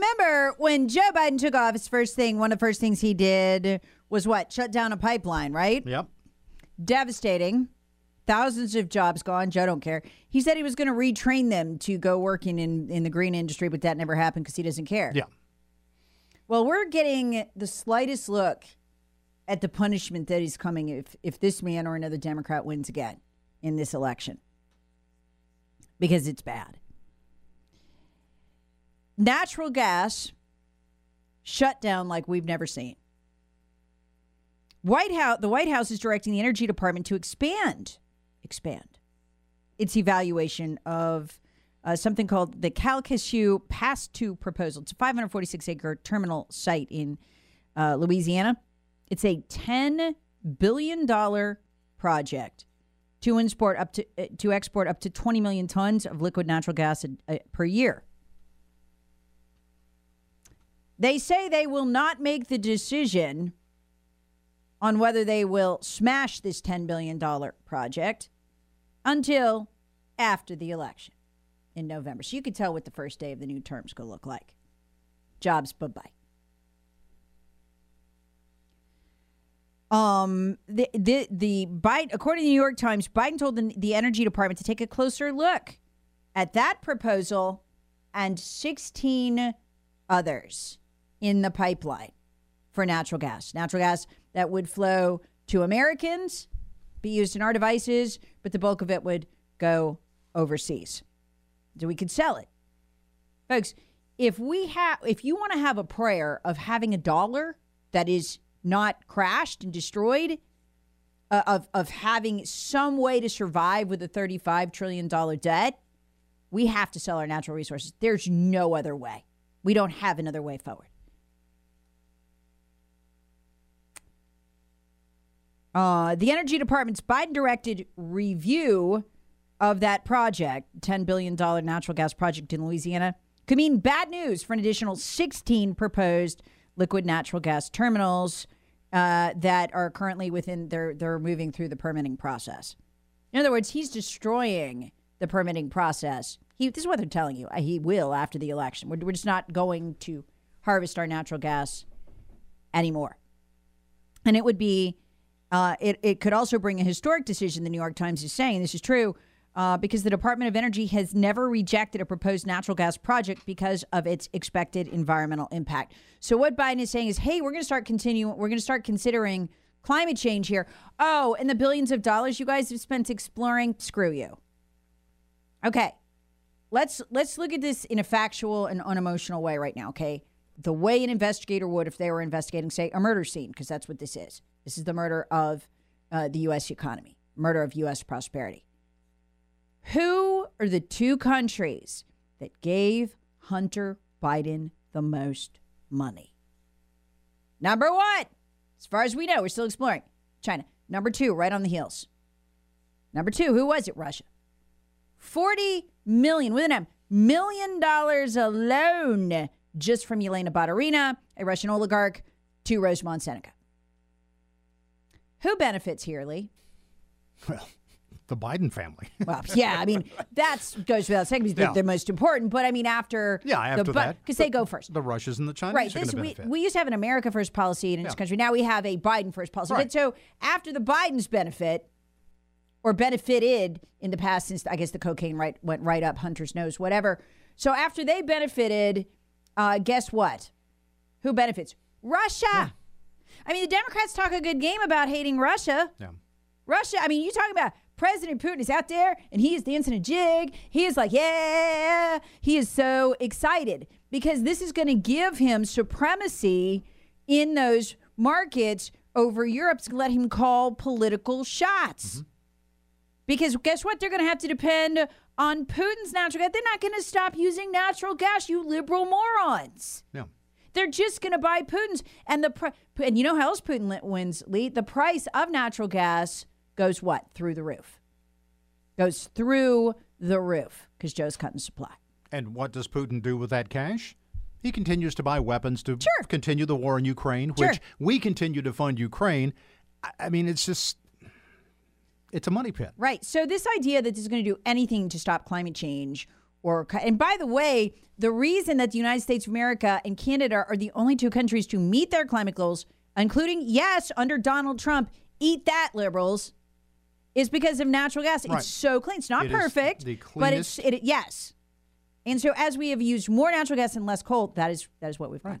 Remember when Joe Biden took office, first thing, one of the first things he did was what? Shut down a pipeline, right? Yep. Devastating. Thousands of jobs gone. Joe don't care. He said he was going to retrain them to go working in, in the green industry, but that never happened because he doesn't care. Yeah. Well, we're getting the slightest look at the punishment that is coming if, if this man or another Democrat wins again in this election because it's bad. Natural gas shut down like we've never seen. White House, the White House is directing the Energy Department to expand, expand its evaluation of uh, something called the Calcasieu Pass 2 proposal. It's a 546 acre terminal site in uh, Louisiana. It's a $10 billion project to export up to uh, to export up to 20 million tons of liquid natural gas per year. They say they will not make the decision on whether they will smash this $10 billion project until after the election in November. So you can tell what the first day of the new term's to look like. Jobs, bye bye. Um, the the the Biden, according to the New York Times, Biden told the, the Energy Department to take a closer look at that proposal and 16 others in the pipeline for natural gas. Natural gas that would flow to Americans, be used in our devices, but the bulk of it would go overseas. So we could sell it. Folks, if we have if you want to have a prayer of having a dollar that is not crashed and destroyed, uh, of of having some way to survive with a 35 trillion dollar debt, we have to sell our natural resources. There's no other way. We don't have another way forward. Uh, the Energy Department's Biden directed review of that project, $10 billion natural gas project in Louisiana, could mean bad news for an additional 16 proposed liquid natural gas terminals uh, that are currently within, they're, they're moving through the permitting process. In other words, he's destroying the permitting process. He, this is what they're telling you. He will after the election. We're, we're just not going to harvest our natural gas anymore. And it would be uh, it, it could also bring a historic decision, the New York Times is saying. This is true uh, because the Department of Energy has never rejected a proposed natural gas project because of its expected environmental impact. So, what Biden is saying is, hey, we're going to start continuing, we're going to start considering climate change here. Oh, and the billions of dollars you guys have spent exploring, screw you. Okay. Let's let's look at this in a factual and unemotional way right now, okay? The way an investigator would if they were investigating, say, a murder scene, because that's what this is. This is the murder of uh, the U.S. economy, murder of U.S. prosperity. Who are the two countries that gave Hunter Biden the most money? Number one, as far as we know, we're still exploring China. Number two, right on the heels. Number two, who was it? Russia. 40 million, with an M, million dollars alone just from Elena Baturina, a Russian oligarch, to Rosemont Seneca. Who benefits here, Lee? Well, the Biden family. well, yeah, I mean that goes without saying because Yeah. they're the most important. But I mean after Yeah, after the, that, because they go first. The Russians and the Chinese Right. This, we, we used to have an America first policy in this Yeah. country. Now we have a Biden first policy. Right. But so after the Biden's benefit or benefited in the past, since I guess the cocaine right went right up Hunter's nose, whatever. So after they benefited, uh, guess what? Who benefits? Russia. I mean, the Democrats talk a good game about hating Russia. Yeah. Russia, I mean, you talking about President Putin is out there and he is dancing a jig. He is like, yeah. He is so excited because this is going to give him supremacy in those markets over Europe to let him call political shots. Mm-hmm. Because guess what? They're going to have to depend on Putin's natural gas. They're not going to stop using natural gas, you liberal morons. Yeah. They're just going to buy Putin's, and the pr- and you know how else Putin wins, Lee? The price of natural gas goes what through the roof? Goes through the roof because Joe's cutting supply. And what does Putin do with that cash? He continues to buy weapons to Sure. continue the war in Ukraine, Sure. which we continue to fund Ukraine. I, I mean, it's just, it's a money pit. Right. So this idea that this is going to do anything to stop climate change or and by the way, the reason that the United States of America and Canada are the only two countries to meet their climate goals, including yes, under Donald Trump, eat that liberals, is because of natural gas. Right. It's so clean. It's not It perfect, but it's it yes. And so as we have used more natural gas and less coal, that is that is what we've done.